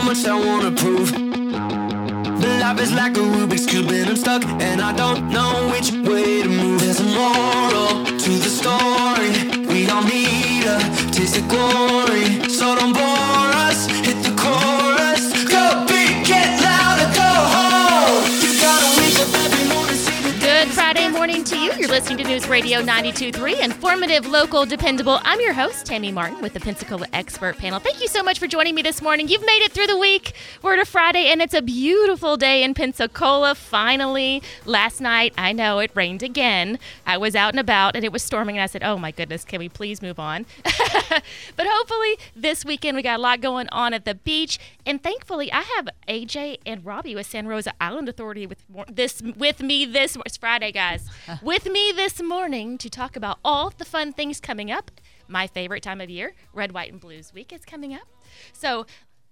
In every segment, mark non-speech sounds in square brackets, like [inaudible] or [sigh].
so much I wanna prove. But life is like a Rubik's Cube and I'm stuck and I don't know which way to move. There's a moral to the story. We all need a taste of glory. You're listening to News Radio 92.3, informative, local, dependable. I'm your host, Tammy Martin, with the Pensacola Expert Panel. Thank you so much for joining me this morning. You've made it through the week. We're at a Friday, and it's a beautiful day in Pensacola, finally. Last night, I know it rained again. I was out and about, and it was storming, and I said, oh my goodness, can we please move on? [laughs] but hopefully, this weekend, we got a lot going on at the beach, and thankfully, I have AJ and Robbie with Santa Rosa Island Authority with this with me this it's Friday, guys. [laughs] with me this morning to talk about all the fun things coming up. My favorite time of year, Red, White, and Blues Week is coming up. So,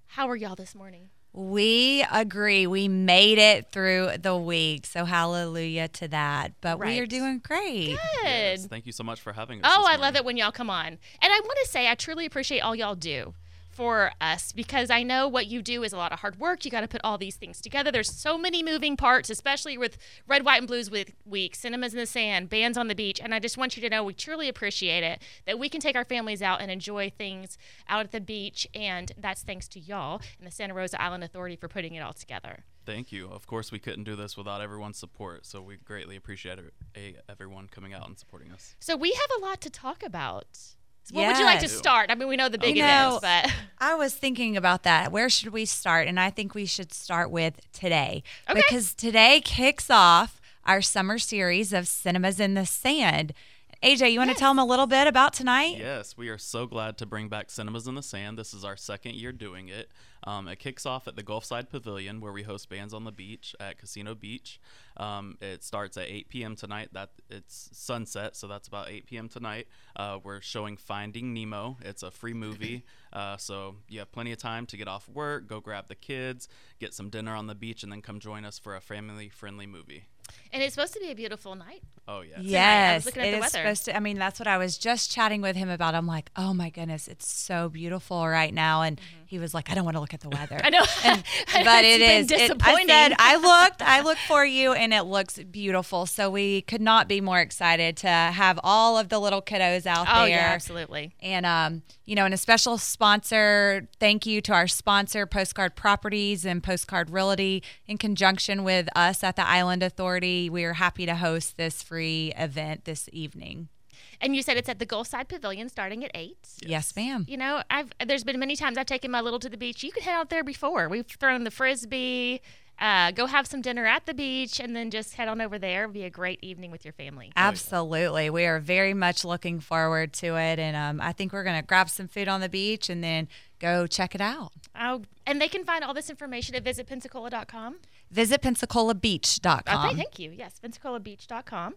how are y'all this morning? We agree. We made it through the week. So hallelujah to that. But we are doing great. Good. Yes, thank you so much for having us. Oh, this I love it when y'all come on. And I want to say I truly appreciate all y'all do for us because I know what you do is a lot of hard work. You got to put all these things together. There's so many moving parts, especially with Red, White, and Blues Week, week Cinemas in the Sand, Bands on the Beach. And I just want you to know we truly appreciate it that we can take our families out and enjoy things out at the beach. And that's thanks to y'all and the Santa Rosa Island Authority for putting it all together. Thank you. Of course, we couldn't do this without everyone's support, so we greatly appreciate eh, everyone coming out and supporting us. So we have a lot to talk about. What would you like to start? I mean, we know the big You know, is, but. [laughs] I was thinking about that. Where should we start? And I think we should start with today. Okay. Because today kicks off our summer series of Cinemas in the Sand. AJ, you want to tell them a little bit about tonight? Yes, we are so glad to bring back Cinemas in the Sand. This is our second year doing it. Um, it kicks off at the Gulfside Pavilion, where we host bands on the beach at Casino Beach. Um, it starts at 8 p.m. tonight. That it's sunset, so that's about 8 p.m. tonight. Uh, we're showing Finding Nemo. It's a free movie, [laughs] uh, so you have plenty of time to get off work, go grab the kids, get some dinner on the beach, and then come join us for a family-friendly movie. And it's supposed to be a beautiful night. Oh yeah. I was Yes, looking at it the is weather. supposed to. I mean, that's what I was just chatting with him about. I'm like, oh my goodness, it's so beautiful right now, and he was like, I don't want to look at the weather. Mm-hmm. [laughs] I know. And- [laughs] but it's it. It- I said I [laughs] looked, I looked for you, and it looks beautiful. So we could not be more excited to have all of the little kiddos out Oh there. yeah, absolutely. And um, you know, and a special sponsor, thank you to our sponsor, Postcard Properties and Postcard Realty, in conjunction with us at the Island Authority. We are happy to host this free event this evening. And you said it's at the Gulfside Pavilion starting at eight. Yes, ma'am. You know, I've there's been many times I've taken my little to the beach. You could head out there before. We've thrown the frisbee, uh, go have some dinner at the beach, and then just head on over there. It'd be a great evening with your family. Absolutely. We are very much looking forward to it. And um, I think we're going to grab some food on the beach and then go check it out. Oh, and they can find all this information at visitpensacola.com. Visit PensacolaBeach.com. Okay, thank you. Yes, PensacolaBeach.com.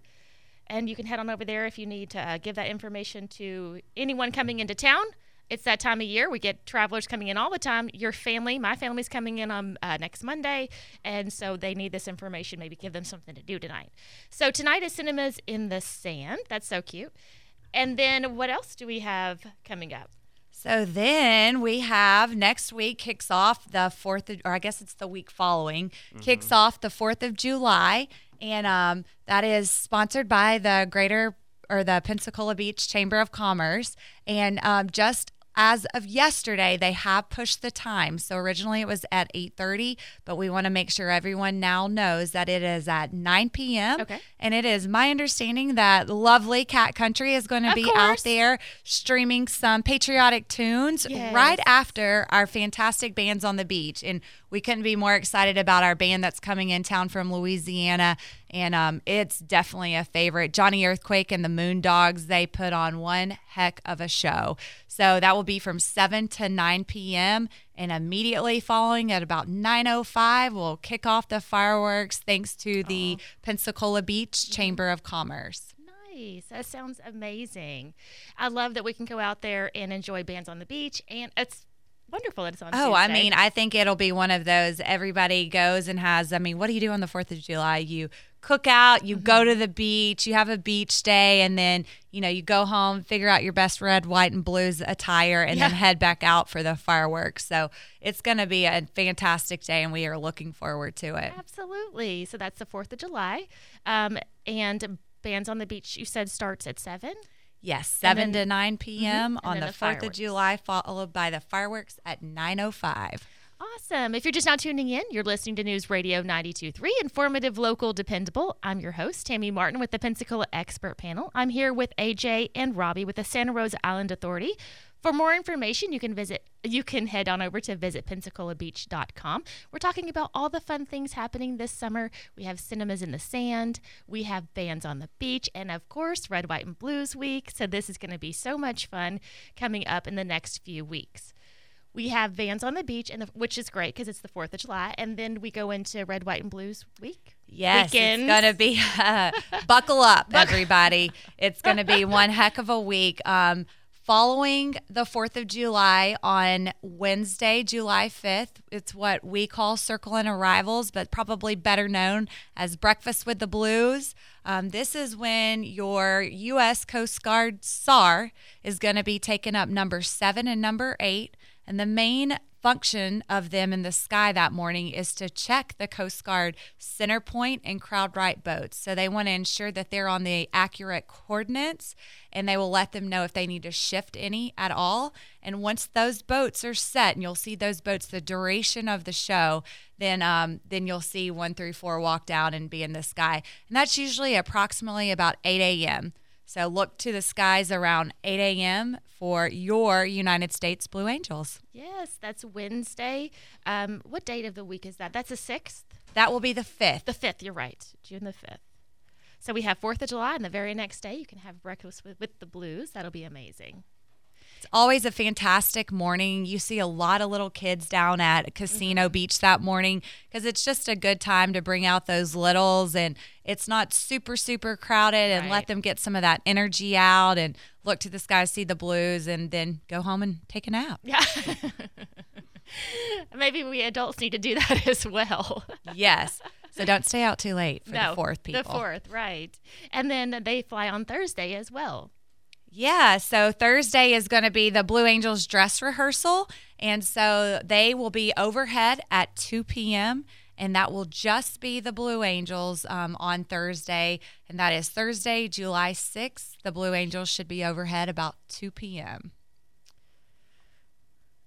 And you can head on over there if you need to uh, give that information to anyone coming into town. It's that time of year. We get travelers coming in all the time. Your family, my family's coming in on uh, next Monday. And so they need this information. Maybe give them something to do tonight. So tonight is Cinemas in the Sand. That's so cute. And then what else do we have coming up? So then we have next week kicks off the 4th, of, or I guess it's the week following, kicks off the 4th of July. And um, that is sponsored by the Greater or the Pensacola Beach Chamber of Commerce. And um, just as of yesterday, they have pushed the time. So originally it was at 8:30, but we want to make sure everyone now knows that it is at 9 p.m. Okay. And it is my understanding that lovely Cat Country is going to Of be course. out there streaming some patriotic tunes Yes. right after our fantastic bands on the beach. And we couldn't be more excited about our band that's coming in town from Louisiana. And um, it's definitely a favorite. Johnny Earthquake and the Moondogs, they put on one heck of a show. So that will be from 7 to 9 p.m. And immediately following at about 9.05, we'll kick off the fireworks thanks to the Pensacola Beach mm-hmm. Chamber of Commerce. Nice. That sounds amazing. I love that we can go out there and enjoy bands on the beach. And it's wonderful that it's on Oh, I mean, I think it'll be one of those everybody goes and has. I mean, what do you do on the 4th of July? You cookout, you go to the beach, you have a beach day, and then you know you go home, figure out your best red, white, and blues attire, and then head back out for the fireworks. So it's going to be a fantastic day, and we are looking forward to it. Absolutely. So that's the 4th of July. Um, and Bands on the Beach, you said starts at 7? Yes, seven then- to nine p.m. And on the the fourth of. July, followed by the fireworks at nine o five. Awesome. If you're just now tuning in, you're listening to News Radio 92.3, informative, local, dependable. I'm your host, Tammy Martin with the Pensacola Expert Panel. I'm here with AJ and Robbie with the Santa Rosa Island Authority. For more information, you can visit you can head on over to visitpensacolabeach.com. We're talking about all the fun things happening this summer. We have cinemas in the sand, we have bands on the beach, and of course, Red, White, and Blues Week. So this is going to be so much fun coming up in the next few weeks we have Bands on the beach, and the, which is great because it's the Fourth of July, and then we go into Red, White, and Blues week. Yes, Weekends. it's gonna be uh, [laughs] buckle up, everybody. It's gonna be one [laughs] heck of a week. Um, following the Fourth of July on Wednesday, July fifth, it's what we call Circle and Arrivals, but probably better known as Breakfast with the Blues. Um, this is when your U.S. Coast Guard SAR is going to be taking up number seven and number eight. And the main function of them in the sky that morning is to check the Coast Guard center point and crowd right boats. So they want to ensure that they're on the accurate coordinates and they will let them know if they need to shift any at all. And once those boats are set, and you'll see those boats the duration of the show, then um, then you'll see one through four walk down and be in the sky. And that's usually approximately about 8 a.m. So look to the skies around 8 a.m. for your United States Blue Angels. Yes, that's Wednesday. Um, what date of the week is that? That's the sixth, That will be the fifth. the fifth. You're right, June the fifth. So we have Fourth of July, and the very next day you can have breakfast with, with the Blues. That'll be amazing. It's always a fantastic morning. You see a lot of little kids down at Casino Mm-hmm. Beach that morning because it's just a good time to bring out those littles and it's not super, super crowded and Right. let them get some of that energy out and look to the sky, see the blues, and then go home and take a nap. Yeah. [laughs] Maybe we adults need to do that [laughs] as well. yes. So don't stay out too late for no, the fourth, people. The fourth, right? And then they fly on Thursday as well. Yeah, so Thursday is going to be the Blue Angels dress rehearsal. And so they will be overhead at 2 p.m. And that will just be the Blue Angels um, on Thursday. And that is Thursday, July 6th. The Blue Angels should be overhead about 2 p.m.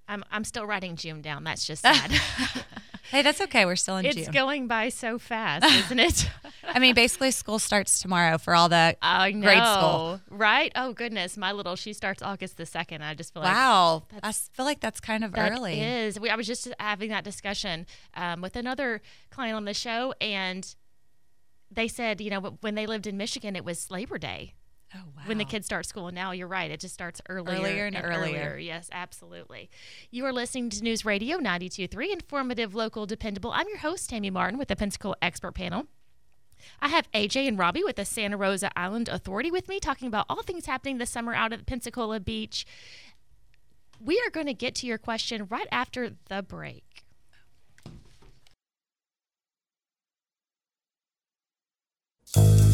I'm I'm still writing June down. That's just [laughs] sad. [laughs] Hey, that's okay. We're still in it's June. going by so fast, isn't it? [laughs] I mean, basically, school starts tomorrow for all the [laughs] I know, grade school. right? Oh goodness, my little she starts August the second. I just feel like Wow. I feel like that's kind of That early. is. We, I was just having that discussion um, with another client on the show, and they said, you know, when they lived in Michigan, it was Labor Day Oh, wow. when the kids start school. And now you're right; it just starts earlier, Earlier and earlier. Yes, absolutely. You are listening to News Radio 92.3, informative, local, dependable. I'm your host, Tammy Martin, with the Pensacola Expert Panel. I have AJ and Robbie with the Santa Rosa Island Authority with me, talking about all things happening this summer out at Pensacola Beach. We are going to get to your question right after the break. It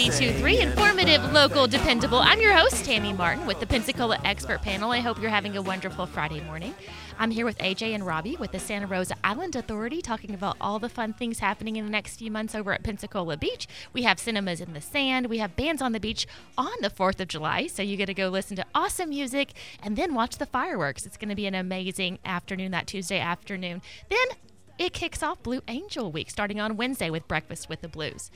92.3, informative, local, dependable. I'm your host, Tammy Martin, with the Pensacola Expert Panel. I hope you're having a wonderful Friday morning. I'm here with AJ and Robbie with the Santa Rosa Island Authority, talking about all the fun things happening in the next few months over at Pensacola Beach. We have cinemas in the sand. We have bands on the beach on the 4th of July, so you get to go listen to awesome music and then watch the fireworks. It's going to be an amazing afternoon that Tuesday afternoon. Then it kicks off Blue Angel Week starting on Wednesday with Breakfast with the Blues.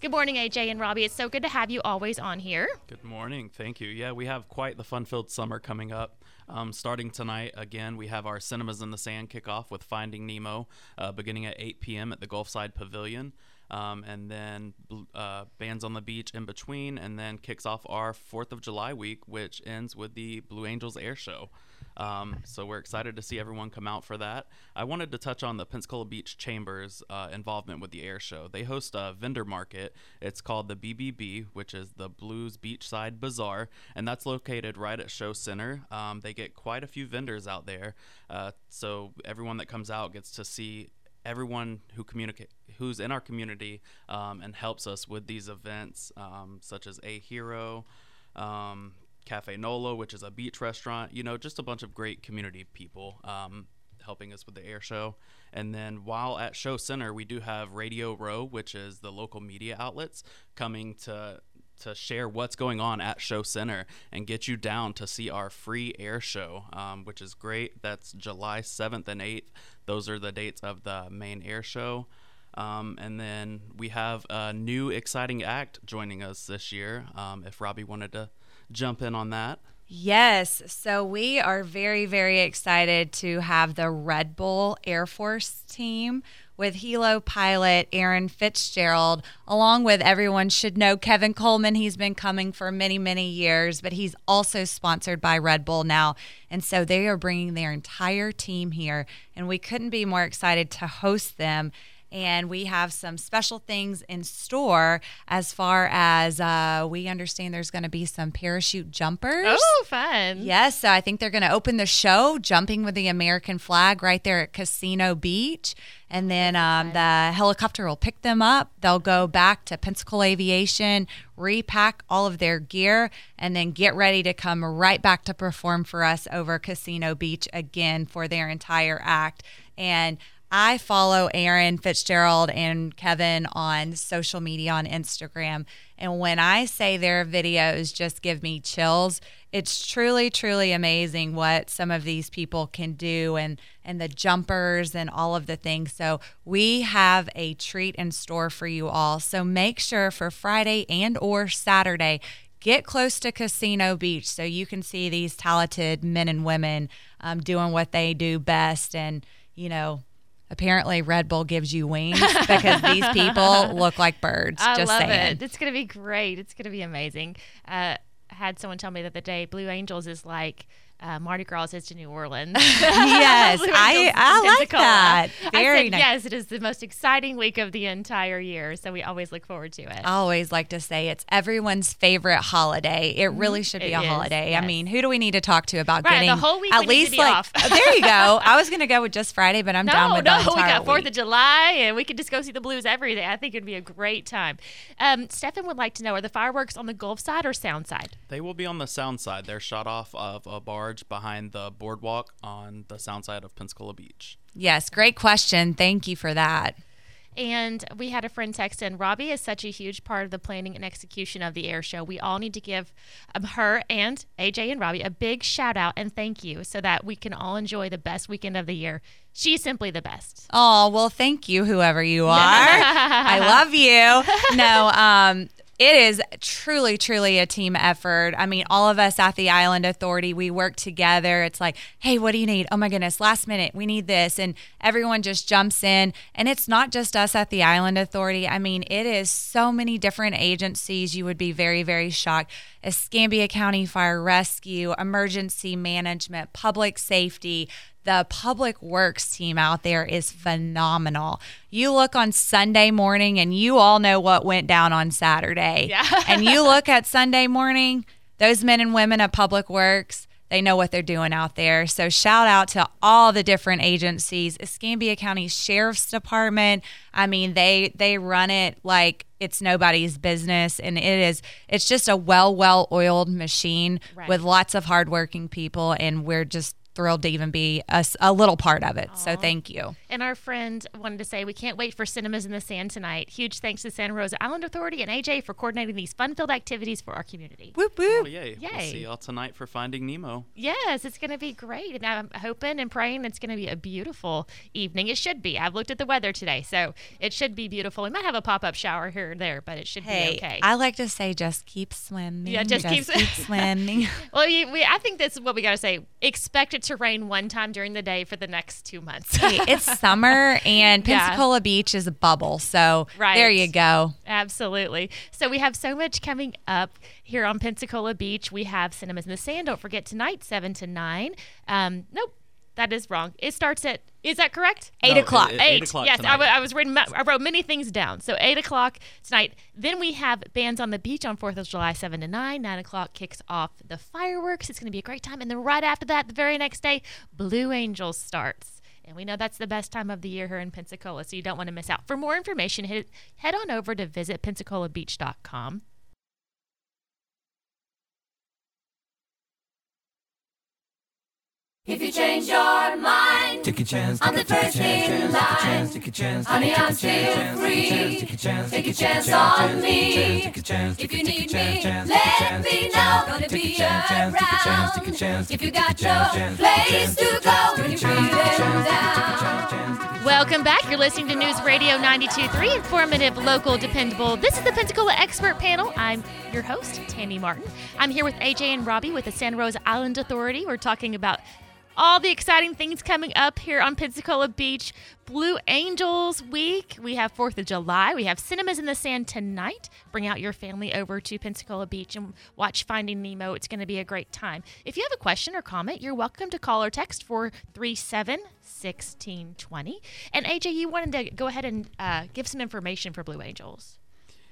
Good morning, AJ and Robbie. It's so good to have you always on here. Good morning. Thank you. Yeah, we have quite the fun filled summer coming up. Um, starting tonight, again, we have our Cinemas in the Sand kickoff with Finding Nemo uh, beginning at 8 p.m. at the Gulfside Pavilion. Um, and then uh, Bands on the Beach in between, and then kicks off our 4th of July week, which ends with the Blue Angels Air Show. Um, so we're excited to see everyone come out for that. I wanted to touch on the Pensacola Beach Chamber's uh, involvement with the air show. They host a vendor market. It's called the BBB, which is the Blues Beachside Bazaar, and that's located right at Show Center. Um, they get quite a few vendors out there, uh, so everyone that comes out gets to see everyone who communicate who's in our community um, and helps us with these events, um, such as a hero. Um, Cafe Nola, which is a beach restaurant, you know, just a bunch of great community people um, helping us with the air show. And then while at Show Center, we do have Radio Row, which is the local media outlets coming to to share what's going on at Show Center and get you down to see our free air show, um, which is great. That's July 7th and 8th. Those are the dates of the main air show. Um, and then we have a new exciting act joining us this year. Um, if Robbie wanted to jump in on that. Yes. So we are very, very excited to have the Red Bull Air Force team with helo pilot Aaron Fitzgerald, along with everyone should know Kevin Coleman. He's been coming for many, many years, but he's also sponsored by Red Bull now. And so they are bringing their entire team here, and we couldn't be more excited to host them and we have some special things in store as far as uh, we understand there's going to be some parachute jumpers. Oh, fun. Yes, so I think they're going to open the show jumping with the American flag right there at Casino Beach. And then um, the helicopter will pick them up. They'll go back to Pensacola Aviation, repack all of their gear, and then get ready to come right back to perform for us over Casino Beach again for their entire act. And I follow Aaron Fitzgerald and Kevin on social media on Instagram. And when I say their videos just give me chills, it's truly, truly amazing what some of these people can do and, and the jumpers and all of the things. So we have a treat in store for you all. So make sure for Friday and or Saturday, get close to Casino Beach so you can see these talented men and women um, doing what they do best and, you know, apparently Red Bull gives you wings because these people [laughs] look like birds. I just love saying. it. It's going to be great. It's going to be amazing. Uh, I had someone tell me that the day Blue Angels is like uh, Mardi Gras is to New Orleans. [laughs] [laughs] yes, Blue I, Angels I like Pensacola. that. I Very said, nice. yes, it is the most exciting week of the entire year. So we always look forward to it. I always like to say it's everyone's favorite holiday. It really should be Mm-hmm. It a is, holiday. yes. I mean, who do we need to talk to about Right, the getting whole week at we least like off. [laughs] There you go. I was going to go with just Friday, but I'm down no, with no, the we got Fourth of July, and we could just go see the Blues every day. I think it'd be a great time. Um, Stefan would like to know: Are the fireworks on the Gulf side or Sound side? They will be on the sound side. They're shot off of a barge behind the boardwalk on the sound side of Pensacola Beach. yes, great question. Thank you for that. And we had a friend text in. Robbie is such a huge part of the planning and execution of the air show. We all need to give um, her and AJ and Robbie a big shout out and thank you so that we can all enjoy the best weekend of the year. She's simply the best. Oh, well, thank you, whoever you are. [laughs] I love you. No, um, it is truly, truly a team effort. I mean, all of us at the Island Authority, we work together. It's like, hey, what do you need? Oh my goodness, last minute, we need this. And everyone just jumps in. And it's not just us at the Island Authority. I mean, it is so many different agencies. You would be very, very shocked. Escambia County Fire Rescue, Emergency Management, Public Safety, the public works team out there is phenomenal. You look on Sunday morning and you all know what went down on Saturday. Yeah. and you look at Sunday morning, those men and women of public works, they know what they're doing out there. So shout out to all the different agencies, Escambia County Sheriff's Department. I mean, they they run it like it's nobody's business and it is it's just a well well oiled machine Right. with lots of hardworking people and we're just thrilled to even be a little part of it. So thank you. And our friend wanted to say we can't wait for Cinemas in the Sand tonight. Huge thanks to Santa Rosa Island Authority and AJ for coordinating these fun-filled activities for our community. Whoop Oh, whoop. yay. We'll Yay. see y'all tonight for Finding Nemo. Yes, it's going to be great. And I'm hoping and praying it's going to be a beautiful evening. It should be. I've looked at the weather today, so it should be beautiful. We might have a pop-up shower here or there, but it should Hey, be okay. I like to say just keep swimming. Yeah, just keep- keep [laughs] swimming. well, you, we, I think that's what we got to say. expect it to rain one time during the day for the next two months. Hey, [laughs] it's summer and Yeah. Pensacola Beach is a bubble. So Right. there you go. Absolutely. So we have so much coming up here on Pensacola Beach. We have Cinemas in the Sand. Don't forget tonight, seven to nine. Um, nope, that is wrong. It starts at. Is that correct? Eight No, o'clock. it- Eight. o'clock yes, I, tonight. w- I was ma- I wrote many things down. So eight o'clock tonight. Then we have bands on the beach on Fourth of July, seven to nine. Nine o'clock kicks off the fireworks. It's going to be a great time. And then right after that, the very next day, Blue Angels starts. And we know that's the best time of the year here in Pensacola, so you don't want to miss out. For more information, head, head on over to visit If you change your mind, Take a chance, I'm the first in line. take a chance, honey, I'm still free. take a chance, Take a chance on me. take a chance, If you need me, let me know. Gonna be around. If you got no place to go when you're feeling down. Welcome back. You're listening to News Radio 92.3, informative, local, dependable. This is the Pensacola Expert Panel. I'm your host, Tammy Martin. I'm here with AJ and Robbie with the Santa Rosa Island Authority. We're talking about all the exciting things coming up here on Pensacola Beach. Blue Angels Week. We have 4th of July. We have Cinemas in the Sand tonight. Bring out your family over to Pensacola Beach and watch Finding Nemo. It's going to be a great time. If you have a question or comment, you're welcome to call or text 437 1620. And AJ, you wanted to go ahead and uh, give some information for Blue Angels.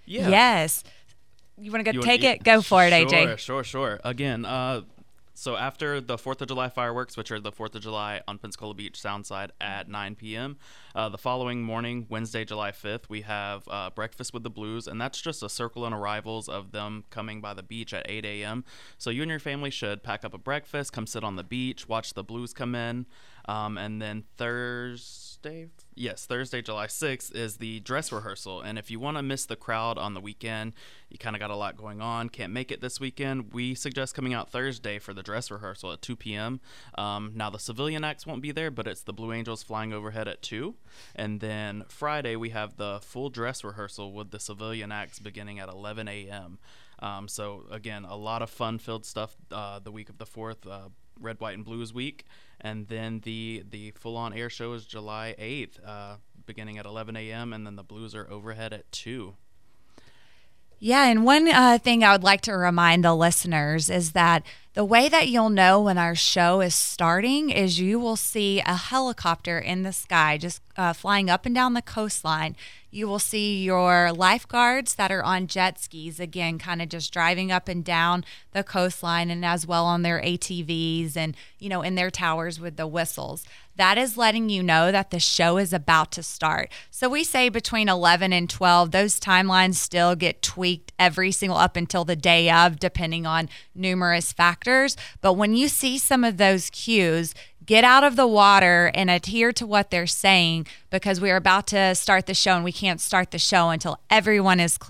Yeah. Yes. You want to go You wanna- take it? Go for it, sure, AJ. Sure, sure. Again, uh, so after the Fourth of July fireworks, which are the Fourth of July on Pensacola Beach Soundside at 9 p.m., uh, the following morning, Wednesday, July 5th, we have uh, breakfast with the Blues, and that's just a circle and arrivals of them coming by the beach at 8 a.m. So you and your family should pack up a breakfast, come sit on the beach, watch the Blues come in, um, and then Thursday, yes, Thursday, July 6th is the dress rehearsal. And if you want to miss the crowd on the weekend, you kind of got a lot going on, can't make it this weekend, we suggest coming out Thursday for the dress rehearsal at 2 p.m. Um, now, the civilian acts won't be there, but it's the Blue Angels flying overhead at 2. And then Friday, we have the full dress rehearsal with the civilian acts beginning at 11 a.m. Um, so, again, a lot of fun filled stuff uh, the week of the 4th. Uh, Red, White, and Blues week, and then the the full on air show is July eighth, uh, beginning at 11 a.m. and then the Blues are overhead at two. Yeah, and one uh, thing I would like to remind the listeners is that the way that you'll know when our show is starting is you will see a helicopter in the sky just uh, flying up and down the coastline. You will see your lifeguards that are on jet skis, again, kind of just driving up and down the coastline and as well on their ATVs and, you know, in their towers with the whistles. That is letting you know that the show is about to start. So we say between 11 and 12, those timelines still get tweaked every single up until the day of, depending on numerous factors. But when you see some of those cues, get out of the water and adhere to what they're saying because we are about to start the show and we can't start the show until everyone is clear.